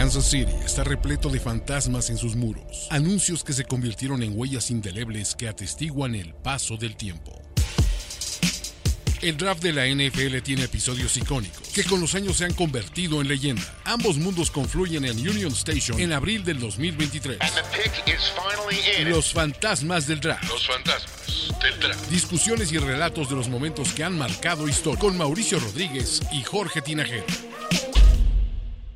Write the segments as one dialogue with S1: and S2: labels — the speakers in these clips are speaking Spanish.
S1: Kansas City está repleto de fantasmas en sus muros, anuncios que se convirtieron en huellas indelebles que atestiguan el paso del tiempo. El draft de la NFL tiene episodios icónicos que con los años se han convertido en leyenda. Ambos mundos confluyen en Union Station en abril del 2023. Los fantasmas del draft.
S2: Los fantasmas del draft.
S1: Discusiones y relatos de los momentos que han marcado historia con Mauricio Rodríguez y Jorge Tinajero.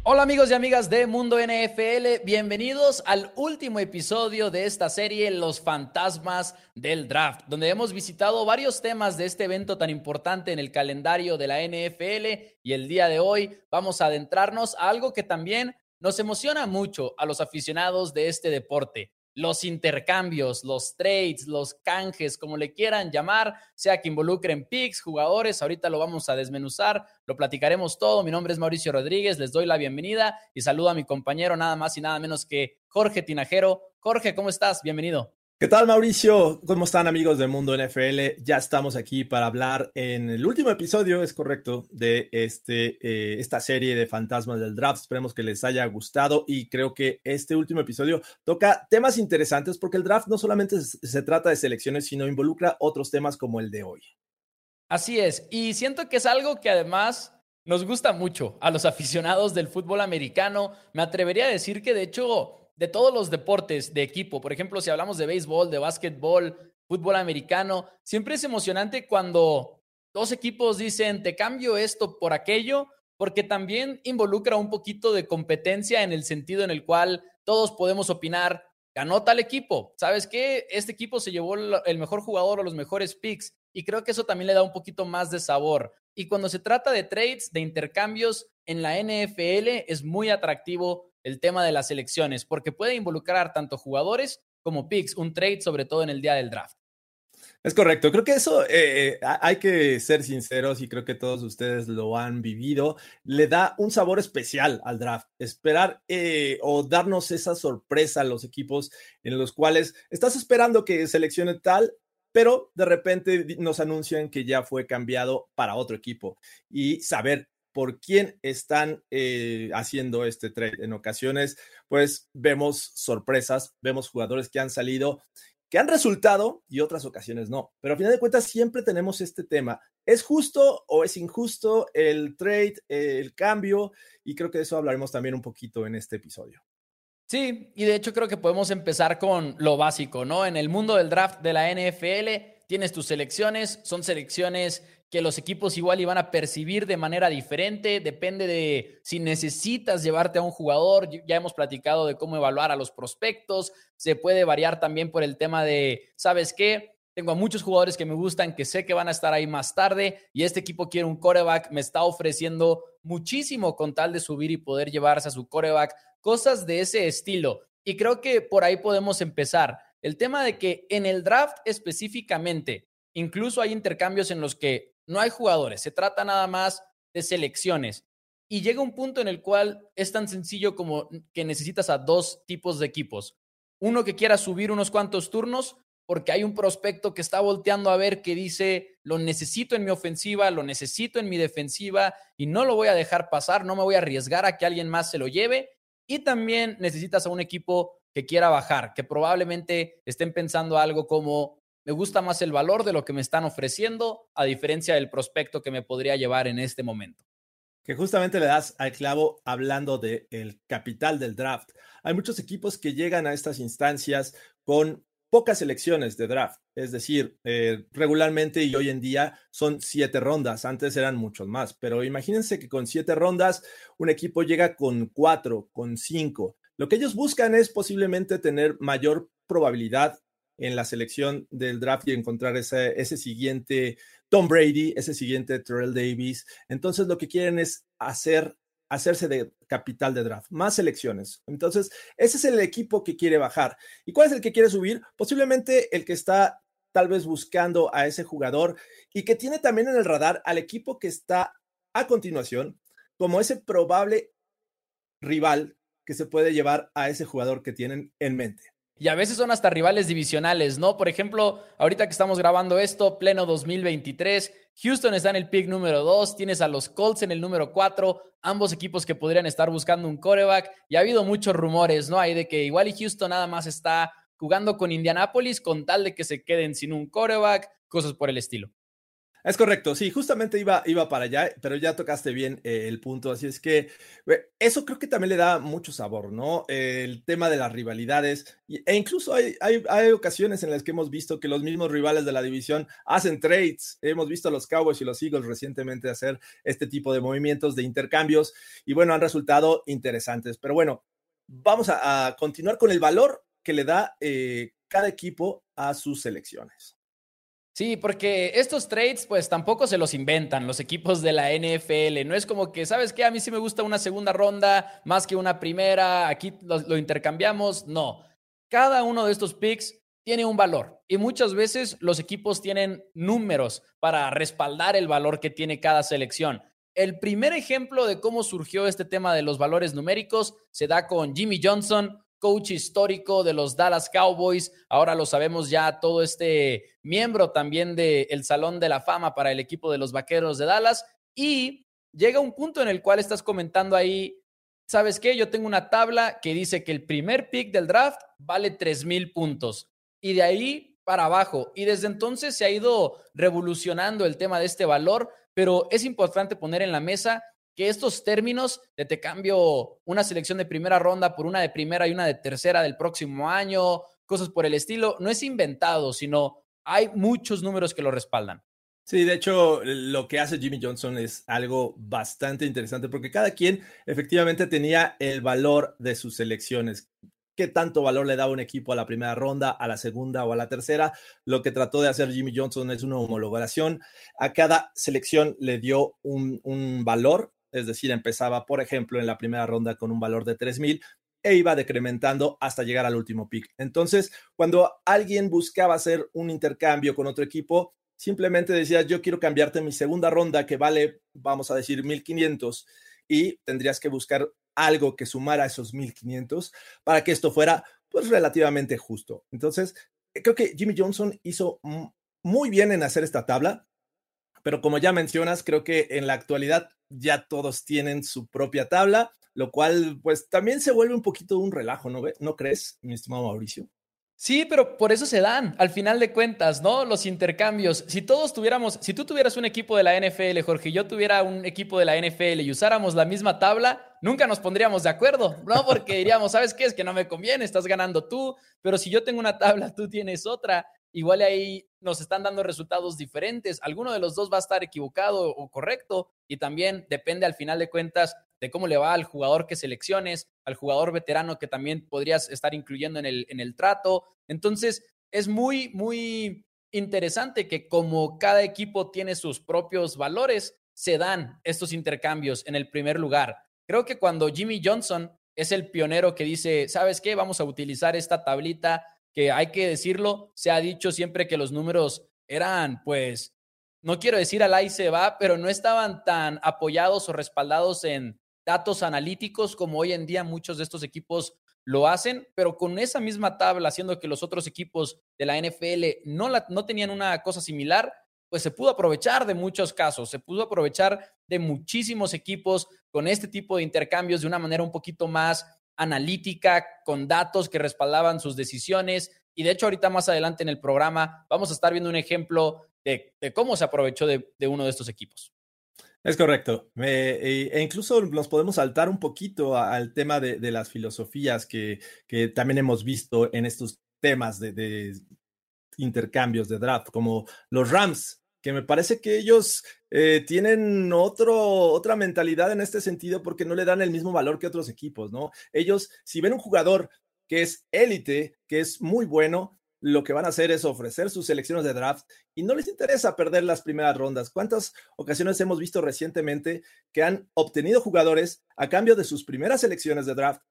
S3: Hola amigos y amigas de Mundo NFL, bienvenidos al último episodio de esta serie Los Fantasmas del Draft, donde hemos visitado varios temas de este evento tan importante en el calendario de la NFL y el día de hoy vamos a adentrarnos a algo que también nos emociona mucho a los aficionados de este deporte, los intercambios, los trades, los canjes, como le quieran llamar, sea que involucren picks, jugadores, ahorita lo vamos a desmenuzar, lo platicaremos todo. Mi nombre es Mauricio Rodríguez, les doy la bienvenida y saludo a mi compañero nada más y nada menos que Jorge Tinajero. Jorge, ¿cómo estás? Bienvenido.
S4: ¿Qué tal, Mauricio? ¿Cómo están, amigos del Mundo NFL? Ya estamos aquí para hablar en el último episodio, es correcto, de este, eh, esta serie de fantasmas del draft. Esperemos que les haya gustado y creo que este último episodio toca temas interesantes porque el draft no solamente se trata de selecciones, sino involucra otros temas como el de hoy.
S3: Así es, y siento que es algo que además nos gusta mucho a los aficionados del fútbol americano. Me atrevería a decir que de hecho de todos los deportes de equipo, por ejemplo, si hablamos de béisbol, de básquetbol, fútbol americano, siempre es emocionante cuando dos equipos dicen, te cambio esto por aquello, porque también involucra un poquito de competencia en el sentido en el cual todos podemos opinar, ganó tal equipo, ¿sabes qué? Este equipo se llevó el mejor jugador o los mejores picks y creo que eso también le da un poquito más de sabor. Y cuando se trata de trades, de intercambios en la NFL, es muy atractivo el tema de las elecciones, porque puede involucrar tanto jugadores como picks, un trade sobre todo en el día del draft.
S4: Es correcto, creo que eso eh, hay que ser sinceros y creo que todos ustedes lo han vivido. Le da un sabor especial al draft, esperar eh, o darnos esa sorpresa a los equipos en los cuales estás esperando que seleccione tal, pero de repente nos anuncian que ya fue cambiado para otro equipo y saber por quién están eh, haciendo este trade. En ocasiones, pues vemos sorpresas, vemos jugadores que han salido, que han resultado y otras ocasiones no. Pero a final de cuentas siempre tenemos este tema. ¿Es justo o es injusto el trade, el cambio? Y creo que de eso hablaremos también un poquito en este episodio.
S3: Sí, y de hecho creo que podemos empezar con lo básico, ¿no? En el mundo del draft de la NFL tienes tus selecciones, son selecciones que los equipos igual iban a percibir de manera diferente, depende de si necesitas llevarte a un jugador, ya hemos platicado de cómo evaluar a los prospectos, se puede variar también por el tema de, ¿sabes qué? Tengo a muchos jugadores que me gustan, que sé que van a estar ahí más tarde y este equipo quiere un coreback, me está ofreciendo muchísimo con tal de subir y poder llevarse a su coreback, cosas de ese estilo. Y creo que por ahí podemos empezar. El tema de que en el draft específicamente, incluso hay intercambios en los que no hay jugadores, se trata nada más de selecciones. Y llega un punto en el cual es tan sencillo como que necesitas a dos tipos de equipos. Uno que quiera subir unos cuantos turnos porque hay un prospecto que está volteando a ver que dice, lo necesito en mi ofensiva, lo necesito en mi defensiva y no lo voy a dejar pasar, no me voy a arriesgar a que alguien más se lo lleve. Y también necesitas a un equipo que quiera bajar, que probablemente estén pensando algo como, me gusta más el valor de lo que me están ofreciendo a diferencia del prospecto que me podría llevar en este momento.
S4: Que justamente le das al clavo hablando del capital del draft. Hay muchos equipos que llegan a estas instancias con pocas selecciones de draft. Es decir, eh, regularmente y hoy en día son siete rondas. Antes eran muchos más, pero imagínense que con siete rondas un equipo llega con cuatro, con cinco. Lo que ellos buscan es posiblemente tener mayor probabilidad en la selección del draft y encontrar ese, ese siguiente Tom Brady, ese siguiente Terrell Davis. Entonces lo que quieren es hacer, hacerse de capital de draft, más selecciones. Entonces, ese es el equipo que quiere bajar. ¿Y cuál es el que quiere subir? Posiblemente el que está tal vez buscando a ese jugador y que tiene también en el radar al equipo que está a continuación como ese probable rival que se puede llevar a ese jugador que tienen en mente.
S3: Y a veces son hasta rivales divisionales, ¿no? Por ejemplo, ahorita que estamos grabando esto, pleno 2023, Houston está en el pick número 2, tienes a los Colts en el número 4, ambos equipos que podrían estar buscando un coreback. Y ha habido muchos rumores, ¿no? Hay de que igual y Houston nada más está jugando con Indianapolis con tal de que se queden sin un coreback, cosas por el estilo.
S4: Es correcto, sí, justamente iba, iba para allá, pero ya tocaste bien eh, el punto, así es que eso creo que también le da mucho sabor, ¿no? el tema de las rivalidades, e incluso hay, hay, ocasiones en las que hemos visto que los mismos rivales de la división hacen trades, hemos visto a los Cowboys y los Eagles recientemente hacer este tipo de movimientos de intercambios y bueno, han resultado interesantes, pero bueno, vamos a, continuar con el valor que le da eh, cada equipo a sus selecciones.
S3: Sí, porque estos trades pues tampoco se los inventan los equipos de la NFL. No es como que, ¿sabes qué? A mí sí me gusta una segunda ronda más que una primera, aquí lo, intercambiamos. No, cada uno de estos picks tiene un valor y muchas veces los equipos tienen números para respaldar el valor que tiene cada selección. El primer ejemplo de cómo surgió este tema de los valores numéricos se da con Jimmy Johnson, coach histórico de los Dallas Cowboys. Ahora lo sabemos ya, todo este miembro también del Salón de la Fama para el equipo de los Vaqueros de Dallas. Y llega un punto en el cual estás comentando ahí, ¿sabes qué? Yo tengo una tabla que dice que el primer pick del draft vale 3 mil puntos. Y de ahí para abajo. Y desde entonces se ha ido revolucionando el tema de este valor, pero es importante poner en la mesa que estos términos de te cambio una selección de primera ronda por una de primera y una de tercera del próximo año, cosas por el estilo, no es inventado, sino hay muchos números que lo respaldan.
S4: Sí, de hecho, lo que hace Jimmy Johnson es algo bastante interesante porque cada quien efectivamente tenía el valor de sus selecciones. ¿Qué tanto valor le daba un equipo a la primera ronda, a la segunda o a la tercera? Lo que trató de hacer Jimmy Johnson es una homologación. A cada selección le dio un, un valor es decir, empezaba, por ejemplo, en la primera ronda con un valor de 3000 e iba decrementando hasta llegar al último pick. Entonces, cuando alguien buscaba hacer un intercambio con otro equipo, simplemente decía, yo quiero cambiarte mi segunda ronda que vale, vamos a decir, 1500 y tendrías que buscar algo que sumara esos 1500 para que esto fuera pues relativamente justo. Entonces, creo que Jimmy Johnson hizo muy bien en hacer esta tabla, pero como ya mencionas, creo que en la actualidad ya todos tienen su propia tabla, lo cual pues también se vuelve un poquito un relajo, ¿no, ¿No crees, mi estimado Mauricio?
S3: Sí, pero por eso se dan, al final de cuentas, ¿no? Los intercambios. Si todos tuviéramos, si tú tuvieras un equipo de la NFL, Jorge, y yo tuviera un equipo de la NFL y usáramos la misma tabla, nunca nos pondríamos de acuerdo, ¿no? Porque diríamos, ¿sabes qué? Es que no me conviene, estás ganando tú, pero si yo tengo una tabla, tú tienes otra, igual ahí nos están dando resultados diferentes. Alguno de los dos va a estar equivocado o correcto y también depende al final de cuentas de cómo le va al jugador que selecciones, al jugador veterano que también podrías estar incluyendo en el, en el trato. Entonces, es muy, muy interesante que como cada equipo tiene sus propios valores, se dan estos intercambios en el primer lugar. Creo que cuando Jimmy Johnson es el pionero que dice, ¿sabes qué? Vamos a utilizar esta tablita que hay que decirlo, se ha dicho siempre que los números eran, pues, no quiero decir al ahí se va, pero no estaban tan apoyados o respaldados en datos analíticos como hoy en día muchos de estos equipos lo hacen, pero con esa misma tabla, haciendo que los otros equipos de la NFL no, la, no tenían una cosa similar, pues se pudo aprovechar de muchos casos, se pudo aprovechar de muchísimos equipos con este tipo de intercambios de una manera un poquito más analítica, con datos que respaldaban sus decisiones. Y de hecho, ahorita más adelante en el programa vamos a estar viendo un ejemplo de, cómo se aprovechó de, uno de estos equipos.
S4: Es correcto. e, e incluso nos podemos saltar un poquito al tema de, las filosofías que, que, también hemos visto en estos temas de, de intercambios de draft, como los Rams que me parece que ellos eh, tienen otro, otra mentalidad en este sentido porque no le dan el mismo valor que otros equipos, ¿no? Ellos, si ven un jugador que es élite, que es muy bueno, lo que van a hacer es ofrecer sus selecciones de draft y no les interesa perder las primeras rondas. ¿Cuántas ocasiones hemos visto recientemente que han obtenido jugadores a cambio de sus primeras selecciones de draft?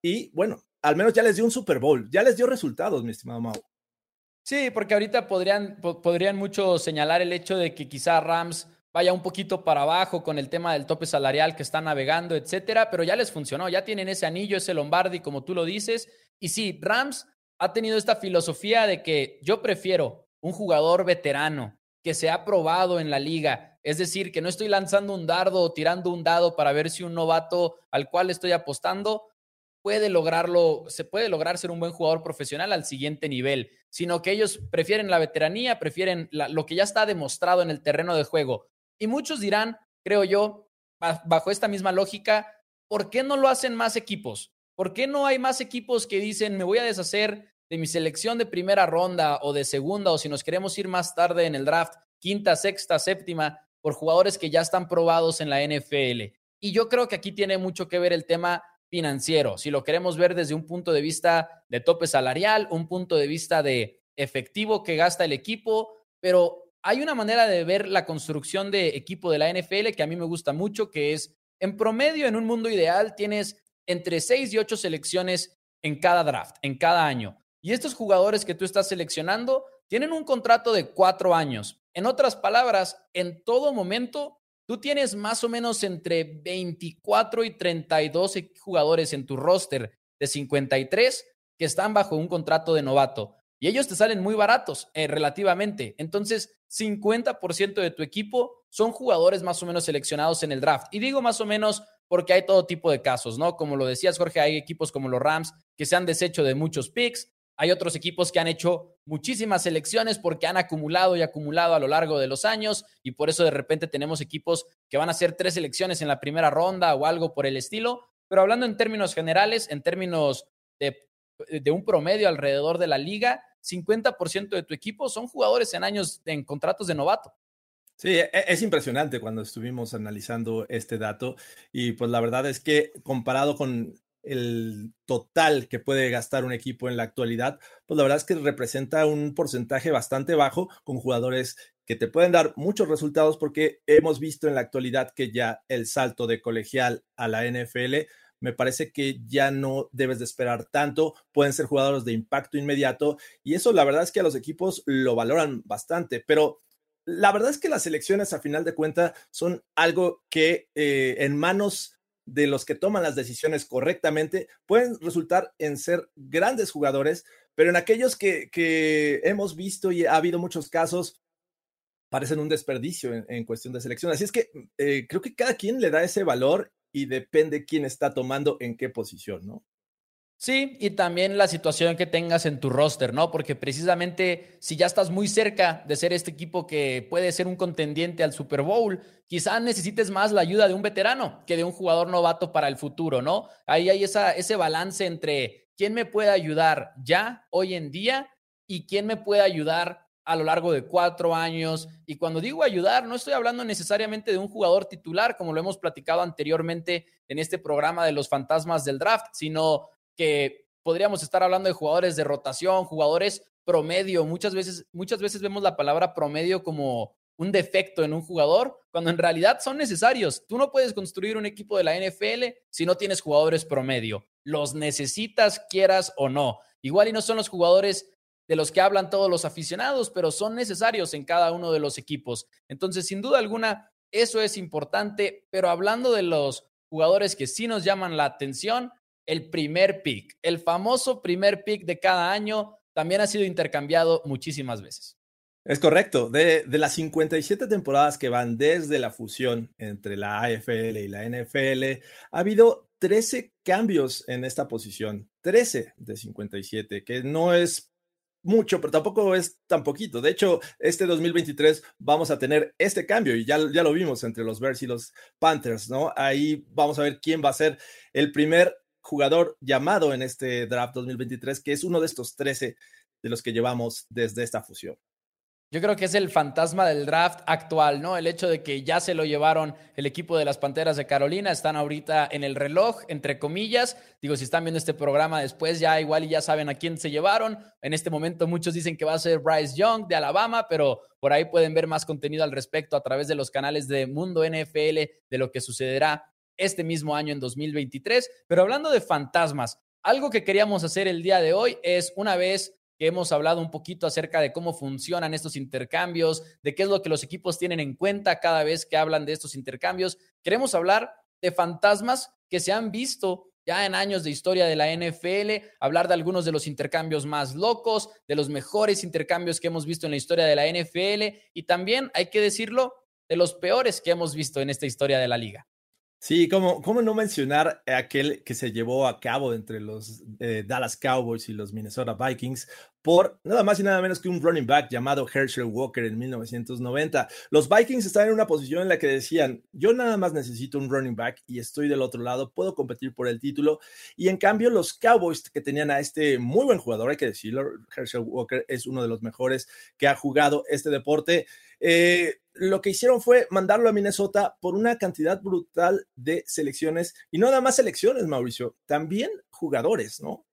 S4: Y bueno, al menos ya les dio un Super Bowl, ya les dio resultados, mi estimado Mau.
S3: Sí, porque ahorita podrían, podrían mucho señalar el hecho de que quizá Rams vaya un poquito para abajo con el tema del tope salarial que está navegando, etcétera, pero ya les funcionó, ya tienen ese anillo, ese Lombardi, como tú lo dices. Y sí, Rams ha tenido esta filosofía de que yo prefiero un jugador veterano que se ha probado en la liga, es decir, que no estoy lanzando un dardo o tirando un dado para ver si un novato al cual estoy apostando puede lograrlo, se puede lograr ser un buen jugador profesional al siguiente nivel, sino que ellos prefieren la veteranía, prefieren lo que ya está demostrado en el terreno de juego. Y muchos dirán, creo yo, bajo esta misma lógica, ¿por qué no lo hacen más equipos? ¿Por qué no hay más equipos que dicen, me voy a deshacer de mi selección de primera ronda o de segunda, o si nos queremos ir más tarde en el draft, quinta, sexta, séptima, por jugadores que ya están probados en la NFL? Y yo creo que aquí tiene mucho que ver el tema financiero, si lo queremos ver desde un punto de vista de tope salarial, un punto de vista de efectivo que gasta el equipo, pero hay una manera de ver la construcción de equipo de la NFL que a mí me gusta mucho, que es en promedio, en un mundo ideal, tienes entre seis y ocho selecciones en cada draft, en cada año. Y estos jugadores que tú estás seleccionando tienen un contrato de cuatro años. En otras palabras, en todo momento Tú tienes más o menos entre 24 y 32 jugadores en tu roster de 53 que están bajo un contrato de novato y ellos te salen muy baratos eh, relativamente. Entonces, 50% de tu equipo son jugadores más o menos seleccionados en el draft. Y digo más o menos porque hay todo tipo de casos, ¿no? Como lo decías, Jorge, hay equipos como los Rams que se han deshecho de muchos picks, hay otros equipos que han hecho muchísimas selecciones porque han acumulado y acumulado a lo largo de los años y por eso de repente tenemos equipos que van a hacer tres selecciones en la primera ronda o algo por el estilo. Pero hablando en términos generales, en términos de, de un promedio alrededor de la liga, 50% de tu equipo son jugadores en años en contratos de novato.
S4: Sí, e, es impresionante cuando estuvimos analizando este dato y pues la verdad es que comparado con el total que puede gastar un equipo en la actualidad, pues la verdad es que representa un porcentaje bastante bajo con jugadores que te pueden dar muchos resultados porque hemos visto en la actualidad que ya el salto de colegial a la NFL me parece que ya no debes de esperar tanto, pueden ser jugadores de impacto inmediato y eso la verdad es que a los equipos lo valoran bastante, pero la verdad es que las elecciones a final de cuentas son algo que eh, en manos de los que toman las decisiones correctamente pueden resultar en ser grandes jugadores, pero en aquellos que, hemos visto y ha habido muchos casos, parecen un desperdicio en, cuestión de selección. Así es que eh, creo que cada quien le da ese valor y depende quién está tomando en qué posición, ¿no?
S3: Sí, y también la situación que tengas en tu roster, ¿no? Porque precisamente si ya estás muy cerca de ser este equipo que puede ser un contendiente al Super Bowl, quizás necesites más la ayuda de un veterano que de un jugador novato para el futuro, ¿no? Ahí hay esa, ese balance entre quién me puede ayudar ya, hoy en día, y quién me puede ayudar a lo largo de cuatro años. Y cuando digo ayudar, no estoy hablando necesariamente de un jugador titular, como lo hemos platicado anteriormente en este programa de los fantasmas del draft, sino que podríamos estar hablando de jugadores de rotación, jugadores promedio. Muchas veces, muchas veces vemos la palabra promedio como un defecto en un jugador, cuando en realidad son necesarios. Tú no puedes construir un equipo de la NFL si no tienes jugadores promedio. Los necesitas, quieras o no. Igual y no son los jugadores de los que hablan todos los aficionados, pero son necesarios en cada uno de los equipos. Entonces, sin duda alguna, eso es importante, pero hablando de los jugadores que sí nos llaman la atención, el primer pick. El famoso primer pick de cada año también ha sido intercambiado muchísimas veces.
S4: Es correcto. De, las 57 temporadas que van desde la fusión entre la AFL y la NFL, ha habido 13 cambios en esta posición. 13 de 57, que no es mucho, pero tampoco es tan poquito. De hecho, este 2023 vamos a tener este cambio y ya, ya lo vimos entre los Bears y los Panthers, ¿no? Ahí vamos a ver quién va a ser el primer jugador llamado en este draft 2023, que es uno de estos 13 de los que llevamos desde esta fusión.
S3: Yo creo que es el fantasma del draft actual, ¿no? El hecho de que ya se lo llevaron el equipo de las Panteras de Carolina, están ahorita en el reloj, entre comillas. Digo, si están viendo este programa después, ya igual y ya saben a quién se llevaron. En este momento muchos dicen que va a ser Bryce Young de Alabama, pero por ahí pueden ver más contenido al respecto a través de los canales de Mundo NFL, de lo que sucederá este mismo año en 2023. Pero hablando de fantasmas, algo que queríamos hacer el día de hoy es una vez que hemos hablado un poquito acerca de cómo funcionan estos intercambios, de qué es lo que los equipos tienen en cuenta cada vez que hablan de estos intercambios, queremos hablar de fantasmas que se han visto ya en años de historia de la NFL, hablar de algunos de los intercambios más locos, de los mejores intercambios que hemos visto en la historia de la NFL y también, hay que decirlo, de los peores que hemos visto en esta historia de la liga.
S4: Sí, ¿cómo, cómo no mencionar aquel que se llevó a cabo entre los eh, Dallas Cowboys y los Minnesota Vikings por nada más y nada menos que un running back llamado Herschel Walker en 1990. Los Vikings estaban en una posición en la que decían, yo nada más necesito un running back y estoy del otro lado, puedo competir por el título. Y en cambio los Cowboys que tenían a este muy buen jugador, hay que decirlo, Herschel Walker es uno de los mejores que ha jugado este deporte. Eh, lo que hicieron fue mandarlo a Minnesota por una cantidad brutal de selecciones y no nada más selecciones, Mauricio, también jugadores, ¿no?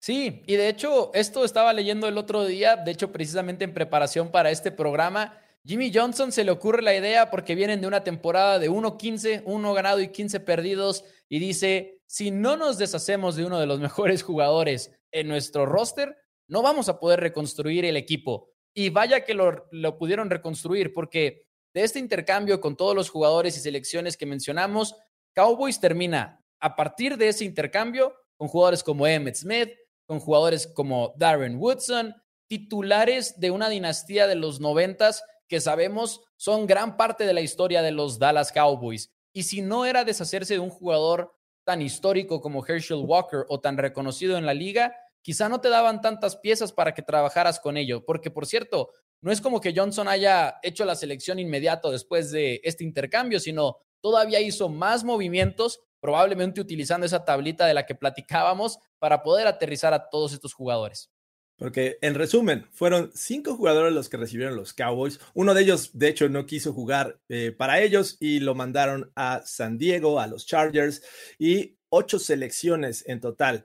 S3: Sí, y de hecho, esto estaba leyendo el otro día, de hecho, precisamente en preparación para este programa. Jimmy Johnson se le ocurre la idea porque vienen de una temporada de 1-15, 1 ganado y 15 perdidos, y dice: si no nos deshacemos de uno de los mejores jugadores en nuestro roster, no vamos a poder reconstruir el equipo. Y vaya que lo, pudieron reconstruir, porque de este intercambio con todos los jugadores y selecciones que mencionamos, Cowboys termina a partir de ese intercambio con jugadores como Emmett Smith, con jugadores como Darren Woodson, titulares de una dinastía de los noventas que sabemos son gran parte de la historia de los Dallas Cowboys. Y si no era deshacerse de un jugador tan histórico como Herschel Walker o tan reconocido en la liga, quizá no te daban tantas piezas para que trabajaras con ello, porque por cierto, no es como que Johnson haya hecho la selección inmediato después de este intercambio, sino todavía hizo más movimientos, probablemente utilizando esa tablita de la que platicábamos para poder aterrizar a todos estos jugadores.
S4: Porque en resumen, fueron cinco jugadores los que recibieron los Cowboys. Uno de ellos, de hecho, no quiso jugar eh, para ellos y lo mandaron a San Diego, a los Chargers, y ocho selecciones en total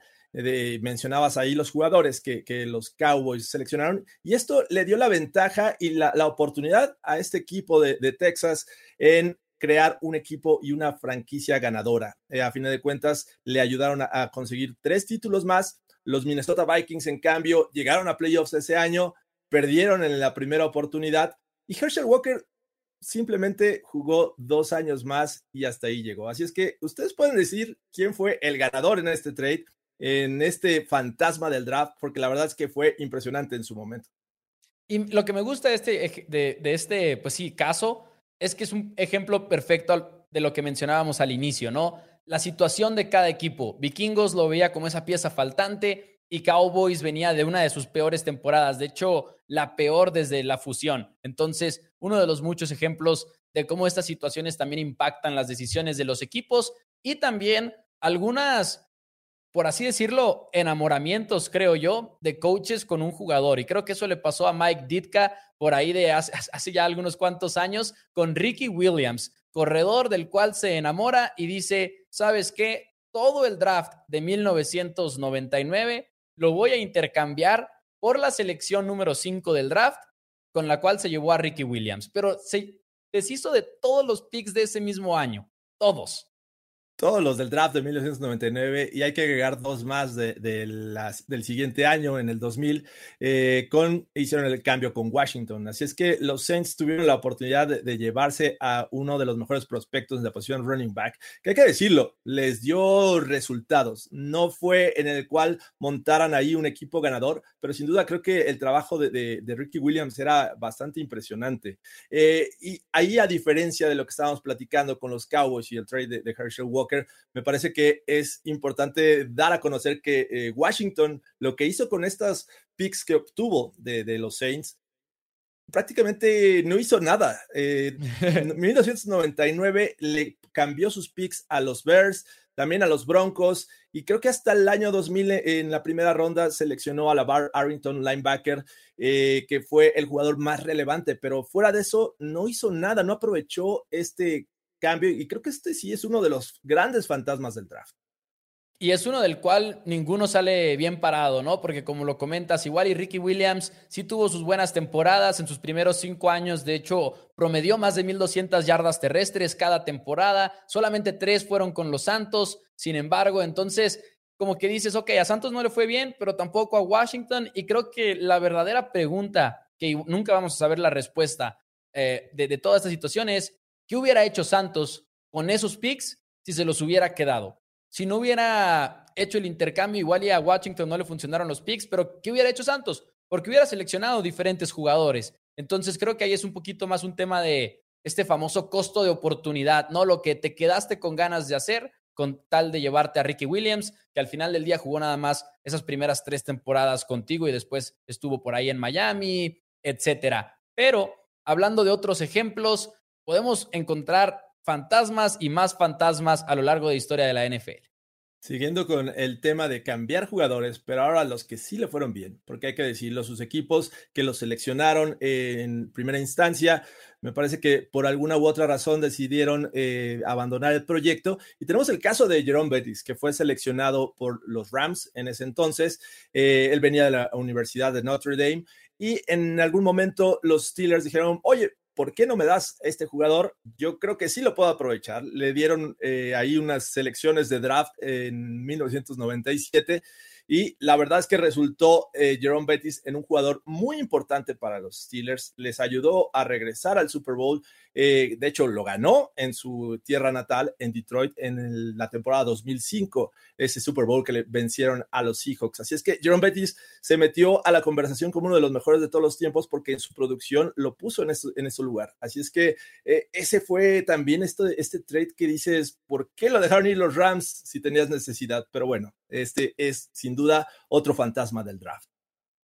S4: mencionabas ahí los jugadores que, los Cowboys seleccionaron, y esto le dio la ventaja y la, oportunidad a este equipo de, Texas en crear un equipo y una franquicia ganadora. Eh, a fin de cuentas, le ayudaron a, conseguir tres títulos más. Los Minnesota Vikings, en cambio, llegaron a playoffs ese año, perdieron en la primera oportunidad y Herschel Walker simplemente jugó dos años más y hasta ahí llegó. Así es que ustedes pueden decir quién fue el ganador en este trade en este fantasma del draft, porque la verdad es que fue impresionante en su momento.
S3: Y lo que me gusta de este, este pues sí, caso es que es un ejemplo perfecto de lo que mencionábamos al inicio, ¿no? La situación de cada equipo. Vikingos lo veía como esa pieza faltante y Cowboys venía de una de sus peores temporadas, de hecho, la peor desde la fusión. Entonces, uno de los muchos ejemplos de cómo estas situaciones también impactan las decisiones de los equipos y también algunas por así decirlo, enamoramientos, creo yo, de coaches con un jugador. Y creo que eso le pasó a Mike Ditka por ahí de hace, ya algunos cuantos años con Ricky Williams, corredor del cual se enamora y dice, ¿sabes qué? Todo el draft de 1999 lo voy a intercambiar por la selección número 5 del draft, con la cual se llevó a Ricky Williams. Pero se deshizo de todos los picks de ese mismo año, todos
S4: todos los del draft de 1999 y hay que agregar dos más de, del siguiente año, en el 2000, eh, con, hicieron el cambio con Washington. Así es que los Saints tuvieron la oportunidad de, llevarse a uno de los mejores prospectos de la posición running back, que hay que decirlo, les dio resultados. No fue en el cual montaran ahí un equipo ganador, pero sin duda creo que el trabajo de, Ricky Williams era bastante impresionante. Eh, y ahí, a diferencia de lo que estábamos platicando con los Cowboys y el trade de Herschel Walker, me parece que es importante dar a conocer que eh, Washington lo que hizo con estas picks que obtuvo de, los Saints prácticamente no hizo nada. Eh, en 1999 le cambió sus picks a los Bears, también a los Broncos, y creo que hasta el año 2000 en la primera ronda seleccionó a la Bar Arrington linebacker, eh, que fue el jugador más relevante, pero fuera de eso no hizo nada, no aprovechó este cambio y creo que este sí es uno de los grandes fantasmas del draft.
S3: Y es uno del cual ninguno sale bien parado, ¿no? Porque como lo comentas, igual y Ricky Williams sí tuvo sus buenas temporadas en sus primeros cinco años. De hecho, promedió más de 1.200 yardas terrestres cada temporada. Solamente tres fueron con los Santos. Sin embargo, entonces, como que dices, ok, a Santos no le fue bien, pero tampoco a Washington. Y creo que la verdadera pregunta, que nunca vamos a saber la respuesta eh, de, de toda esta situación es, ¿Qué hubiera hecho Santos con esos picks si se los hubiera quedado? si no hubiera hecho el intercambio, igual y a Washington no le funcionaron los picks, pero ¿qué hubiera hecho Santos? Porque hubiera seleccionado diferentes jugadores. Entonces creo que ahí es un poquito más un tema de este famoso costo de oportunidad, ¿no? Lo que te quedaste con ganas de hacer con tal de llevarte a Ricky Williams, que al final del día jugó nada más esas primeras tres temporadas contigo y después estuvo por ahí en Miami, etcétera. Pero hablando de otros ejemplos, podemos encontrar fantasmas y más fantasmas a lo largo de la historia de la NFL.
S4: Siguiendo con el tema de cambiar jugadores, pero ahora los que sí le fueron bien, porque hay que decirlo, sus equipos que los seleccionaron en primera instancia, me parece que por alguna u otra razón decidieron eh, abandonar el proyecto. Y tenemos el caso de Jerome Bettis, que fue seleccionado por los Rams en ese entonces. Eh, él venía de la Universidad de Notre Dame y en algún momento los Steelers dijeron, oye, ¿por qué no me das este jugador? Yo creo que sí lo puedo aprovechar. Le dieron eh, ahí unas selecciones de draft en 1997 y la verdad es que resultó eh, Jerome Bettis en un jugador muy importante para los Steelers. Les ayudó a regresar al Super Bowl. Eh, de hecho, lo ganó en su tierra natal, en Detroit, en la temporada 2005, ese Super Bowl que le vencieron a los Seahawks. Así es que Jerome Bettis se metió a la conversación como uno de los mejores de todos los tiempos porque en su producción lo puso en, ese, en ese lugar. Así es que eh, ese fue también este, este trade que dices, ¿por qué lo dejaron ir los Rams si tenías necesidad? Pero bueno, este es sin duda otro fantasma del draft.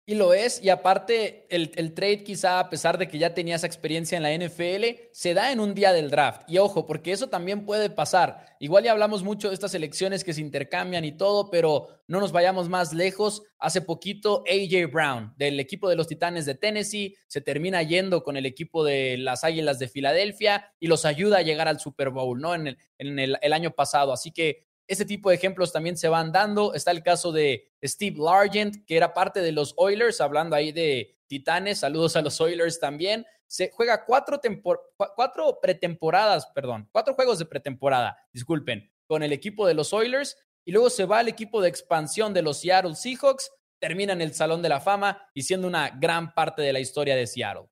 S3: Y lo es, y aparte el, el, trade quizá a pesar de que ya tenía esa experiencia en la NFL, se da en un día del draft. Y ojo, porque eso también puede pasar. Igual ya hablamos mucho de estas elecciones que se intercambian y todo, pero no nos vayamos más lejos. Hace poquito AJ Brown del equipo de los Titanes de Tennessee se termina yendo con el equipo de las Águilas de Filadelfia y los ayuda a llegar al Super Bowl, ¿no? En el, en el, el año pasado. Así que ese tipo de ejemplos también se van dando. Está el caso de Steve Largent, que era parte de los Oilers, hablando ahí de Titanes. Saludos a los Oilers también. Se juega cuatro, cuatro pretemporadas, perdón, cuatro juegos de pretemporada, disculpen, con el equipo de los Oilers. Y luego se va al equipo de expansión de los Seattle Seahawks. Termina en el Salón de la Fama y siendo una gran parte de la historia de Seattle.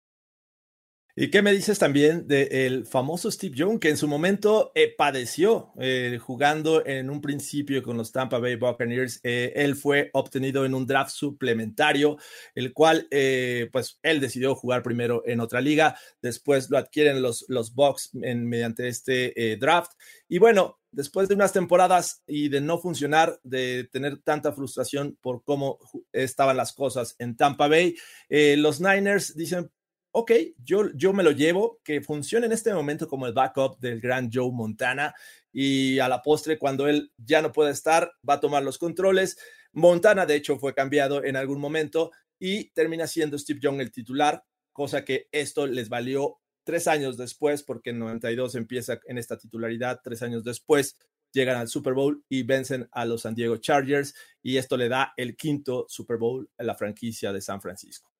S4: ¿Y qué me dices también del famoso Steve Young, que en su momento eh, padeció eh, jugando en un principio con los Tampa Bay Buccaneers? Eh, él fue obtenido en un draft suplementario, el cual, pues, él decidió jugar primero en otra liga, después lo adquieren los, los Bucks mediante este draft. Y bueno, después de unas temporadas y de no funcionar, de tener tanta frustración por cómo estaban las cosas en Tampa Bay, los Niners dicen, ok, yo, yo me lo llevo, que funcione en este momento como el backup del gran Joe Montana y a la postre, cuando él ya no puede estar, va a tomar los controles. Montana, de hecho, fue cambiado en algún momento y termina siendo Steve Young el titular, cosa que esto les valió tres años después, porque en 92 empieza en esta titularidad, tres años después llegan al Super Bowl y vencen a los San Diego Chargers y esto le da el quinto Super Bowl a la franquicia de San Francisco.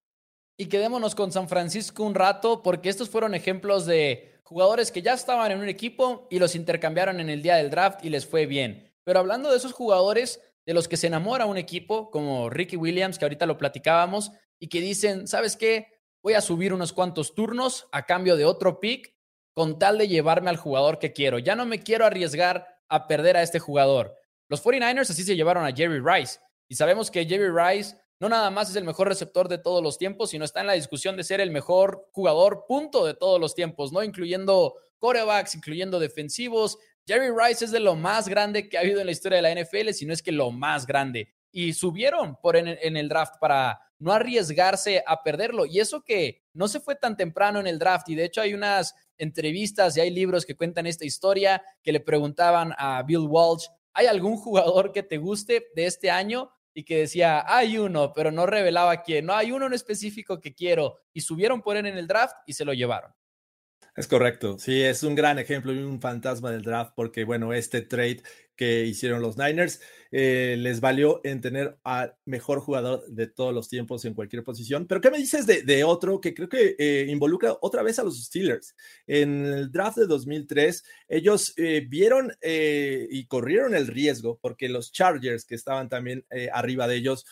S3: Y quedémonos con San Francisco un rato, porque estos fueron ejemplos de jugadores que ya estaban en un equipo y los intercambiaron en el día del draft y les fue bien. Pero hablando de esos jugadores de los que se enamora un equipo, como Ricky Williams, que ahorita lo platicábamos, y que dicen, ¿sabes qué? Voy a subir unos cuantos turnos a cambio de otro pick con tal de llevarme al jugador que quiero. Ya no me quiero arriesgar a perder a este jugador. Los 49ers así se llevaron a Jerry Rice. Y sabemos que Jerry Rice no nada más es el mejor receptor de todos los tiempos, sino está en la discusión de ser el mejor jugador punto de todos los tiempos, ¿no? Incluyendo corebacks, incluyendo defensivos. Jerry Rice es de lo más grande que ha habido en la historia de la NFL, si no es que lo más grande. Y subieron por en, en el draft para no arriesgarse a perderlo. Y eso que no se fue tan temprano en el draft. Y de hecho hay unas entrevistas y hay libros que cuentan esta historia que le preguntaban a Bill Walsh, ¿hay algún jugador que te guste de este año? Y que decía, hay uno, pero no revelaba quién. No, hay uno en específico que quiero. Y subieron por él en el draft y se lo llevaron.
S4: Es correcto, sí, es un gran ejemplo y un fantasma del draft porque, bueno, este trade que hicieron los Niners eh, les valió en tener al mejor jugador de todos los tiempos en cualquier posición. Pero, ¿qué me dices de, otro que creo que eh, involucra otra vez a los Steelers? En el draft de 2003, ellos eh, vieron y corrieron el riesgo porque los Chargers, que estaban también arriba de ellos,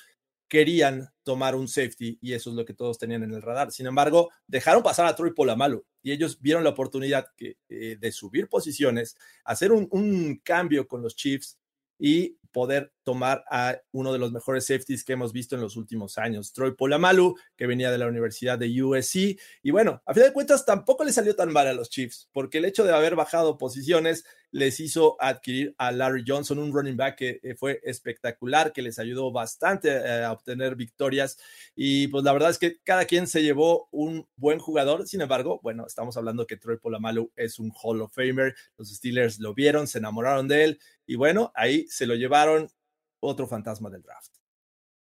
S4: querían tomar un safety y eso es lo que todos tenían en el radar. Sin embargo, dejaron pasar a Troy Polamalu y ellos vieron la oportunidad eh, de subir posiciones, hacer un, cambio con los Chiefs y poder tomar a uno de los mejores safeties que hemos visto en los últimos años, Troy Polamalu, que venía de la Universidad de USC. Y bueno, a fin de cuentas tampoco le salió tan mal a los Chiefs, porque el hecho de haber bajado posiciones les hizo adquirir a Larry Johnson, un running back que eh, fue espectacular, que les ayudó bastante eh, a obtener victorias. Y pues la verdad es que cada quien se llevó un buen jugador. Sin embargo, bueno, estamos hablando que Troy Polamalu es un Hall of Famer. Los Steelers lo vieron, se enamoraron de él y bueno, ahí se lo llevaron otro fantasma del draft.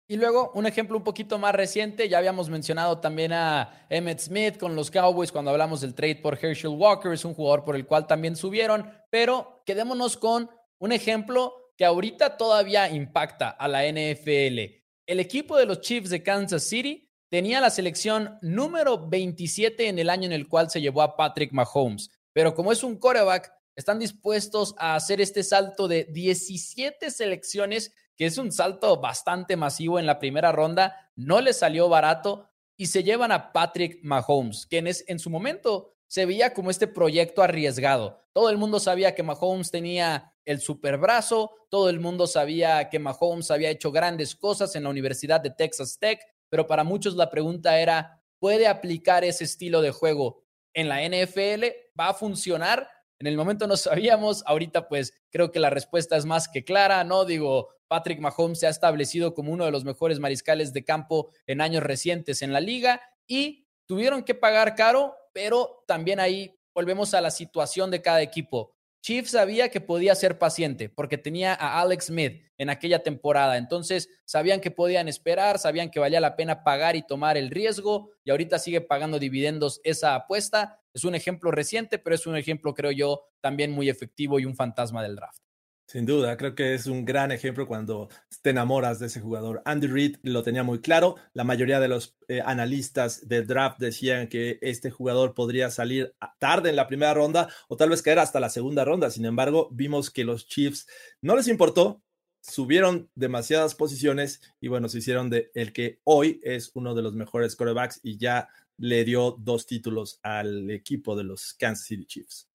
S3: Y luego, un ejemplo un poquito más reciente, ya habíamos mencionado también a Emmett Smith con los Cowboys cuando hablamos del trade por Herschel Walker, es un jugador por el cual también subieron, pero quedémonos con un ejemplo que ahorita todavía impacta a la NFL. El equipo de los Chiefs de Kansas City tenía la selección número 27 en el año en el cual se llevó a Patrick Mahomes, pero como es un quarterback, están dispuestos a hacer este salto de 17 selecciones, que es un salto bastante masivo en la primera ronda, no les salió barato y se llevan a Patrick Mahomes, quien es, en su momento se veía como este proyecto arriesgado. Todo el mundo sabía que Mahomes tenía el superbrazo, todo el mundo sabía que Mahomes había hecho grandes cosas en la Universidad de Texas Tech, pero para muchos la pregunta era, ¿puede aplicar ese estilo de juego en la NFL? ¿Va a funcionar? En el momento no sabíamos, ahorita pues creo que la respuesta es más que clara, ¿no? Digo, Patrick Mahomes se ha establecido como uno de los mejores mariscales de campo en años recientes en la liga y tuvieron que pagar caro, pero también ahí volvemos a la situación de cada equipo. Chiefs sabía que podía ser paciente porque tenía a Alex Smith en aquella temporada. Entonces sabían que podían esperar, sabían que valía la pena pagar y tomar el riesgo y ahorita sigue pagando dividendos esa apuesta. Es un ejemplo reciente, pero es un ejemplo, creo yo, también muy efectivo y un fantasma del draft.
S4: Sin duda, creo que es un gran ejemplo cuando te enamoras de ese jugador. Andy Reid lo tenía muy claro. La mayoría de los eh, analistas del draft decían que este jugador podría salir tarde en la primera ronda o tal vez caer hasta la segunda ronda. Sin embargo, vimos que los Chiefs no les importó, subieron demasiadas posiciones y bueno, se hicieron de el que hoy es uno de los mejores quarterbacks y ya le dio dos títulos al equipo de los Kansas City Chiefs.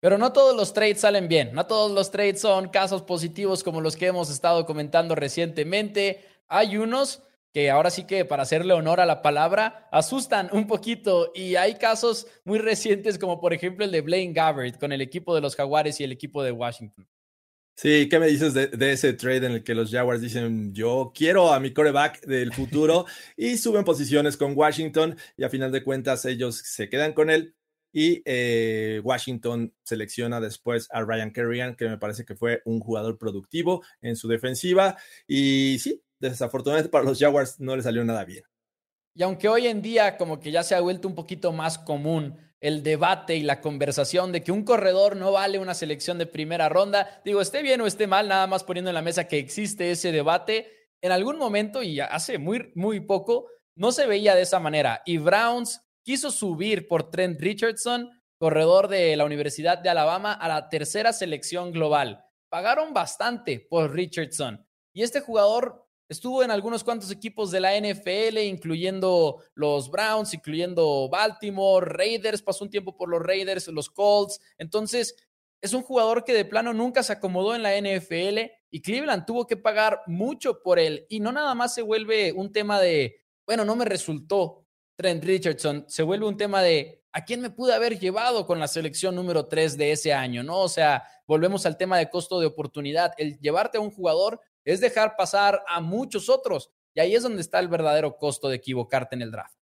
S3: Pero no todos los trades salen bien, no todos los trades son casos positivos como los que hemos estado comentando recientemente. Hay unos que ahora sí que para hacerle honor a la palabra asustan un poquito y hay casos muy recientes como por ejemplo el de Blaine Gabbert con el equipo de los Jaguares y el equipo de Washington.
S4: Sí, ¿qué me dices de, de, ese trade en el que los Jaguars dicen yo quiero a mi coreback del futuro y suben posiciones con Washington y a final de cuentas ellos se quedan con él y eh, Washington selecciona después a Ryan Kerrigan, que me parece que fue un jugador productivo en su defensiva. Y sí, desafortunadamente para los Jaguars no le salió nada bien.
S3: Y aunque hoy en día como que ya se ha vuelto un poquito más común el debate y la conversación de que un corredor no vale una selección de primera ronda, digo, esté bien o esté mal, nada más poniendo en la mesa que existe ese debate, en algún momento y hace muy, muy poco, no se veía de esa manera. Y Browns quiso subir por Trent Richardson, corredor de la Universidad de Alabama, a la tercera selección global. Pagaron bastante por Richardson. Y este jugador estuvo en algunos cuantos equipos de la NFL, incluyendo los Browns, incluyendo Baltimore, Raiders, pasó un tiempo por los Raiders, los Colts. Entonces, es un jugador que de plano nunca se acomodó en la NFL y Cleveland tuvo que pagar mucho por él. Y no nada más se vuelve un tema de, bueno, no me resultó, Trent Richardson, se vuelve un tema de a quién me pude haber llevado con la selección número 3 de ese año, ¿no? O sea, volvemos al tema de costo de oportunidad. El llevarte a un jugador es dejar pasar a muchos otros. Y ahí es donde está el verdadero costo de equivocarte en el draft.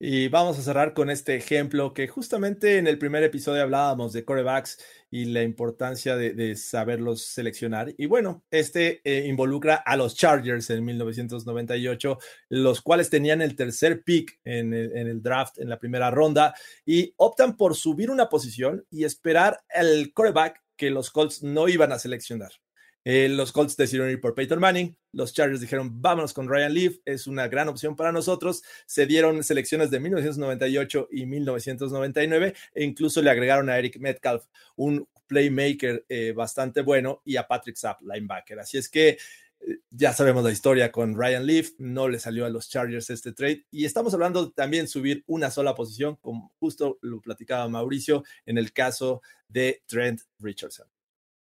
S4: Y vamos a cerrar con este ejemplo que justamente en el primer episodio hablábamos de corebacks y la importancia de, saberlos seleccionar. Y bueno, este eh, involucra a los Chargers en 1998, los cuales tenían el tercer pick en el, en el draft en la primera ronda y optan por subir una posición y esperar el coreback que los Colts no iban a seleccionar. Eh, los Colts decidieron ir por Peyton Manning. Los Chargers dijeron, vámonos con Ryan Leaf, es una gran opción para nosotros. Se dieron selecciones de 1998 y 1999 e incluso le agregaron a Eric Metcalf, un playmaker eh, bastante bueno, y a Patrick Sapp, linebacker. Así es que eh, ya sabemos la historia con Ryan Leaf, no le salió a los Chargers este trade y estamos hablando también subir una sola posición, como justo lo platicaba Mauricio en el caso de Trent Richardson.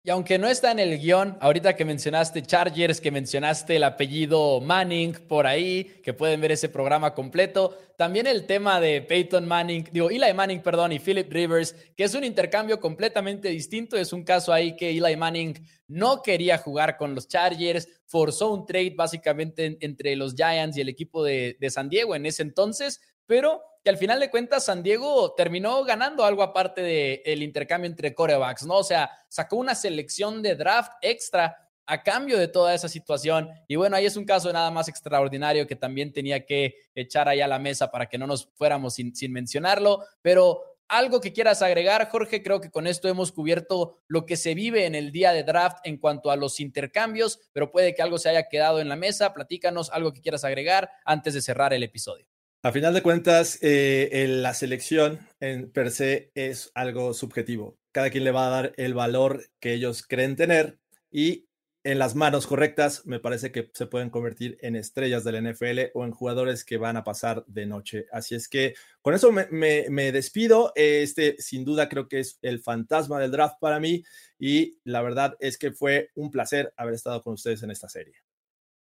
S3: Y aunque no está en el guion, ahorita que mencionaste Chargers, que mencionaste el apellido Manning por ahí, que pueden ver ese programa completo, también el tema de Peyton Manning, digo, Eli Manning, perdón, y Philip Rivers, que es un intercambio completamente distinto. Es un caso ahí que Eli Manning no quería jugar con los Chargers, forzó un trade básicamente entre los Giants y el equipo de, de San Diego en ese entonces, pero que al final de cuentas San Diego terminó ganando algo aparte del intercambio entre corebacks, ¿no? O sea, sacó una selección de draft extra a cambio de toda esa situación. Y bueno, ahí es un caso nada más extraordinario que también tenía que echar ahí a la mesa para que no nos fuéramos sin, sin mencionarlo. Pero algo que quieras agregar, Jorge, creo que con esto hemos cubierto lo que se vive en el día de draft en cuanto a los intercambios, pero puede que algo se haya quedado en la mesa. Platícanos algo que quieras agregar antes de cerrar el episodio.
S4: A final de cuentas, eh, la selección en per se es algo subjetivo. Cada quien le va a dar el valor que ellos creen tener y en las manos correctas me parece que se pueden convertir en estrellas del NFL o en jugadores que van a pasar de noche. Así es que con eso me, me despido. Este sin duda creo que es el fantasma del draft para mí y la verdad es que fue un placer haber estado con ustedes en esta serie.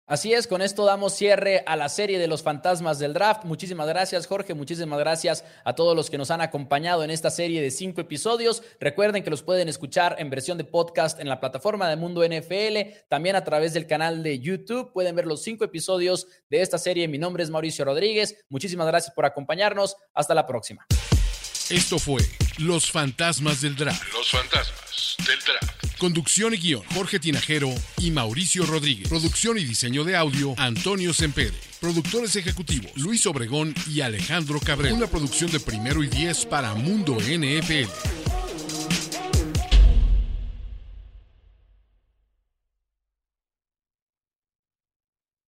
S3: Así es, con esto damos cierre a la serie de los fantasmas del draft. Muchísimas gracias Jorge, muchísimas gracias a todos los que nos han acompañado en esta serie de cinco episodios. Recuerden que los pueden escuchar en versión de podcast en la plataforma de Mundo NFL, también a través del canal de YouTube. Pueden ver los cinco episodios de esta serie. Mi nombre es Mauricio Rodríguez. Muchísimas gracias por acompañarnos. Hasta la próxima.
S1: Esto fue Los Fantasmas del Draft.
S2: Los Fantasmas del Draft.
S1: Conducción y guion, Jorge Tinajero y Mauricio Rodríguez. Producción y diseño de audio, Antonio Sempere. Productores ejecutivos, Luis Obregón y Alejandro Cabrera. Una producción de primero y diez para Mundo NFL.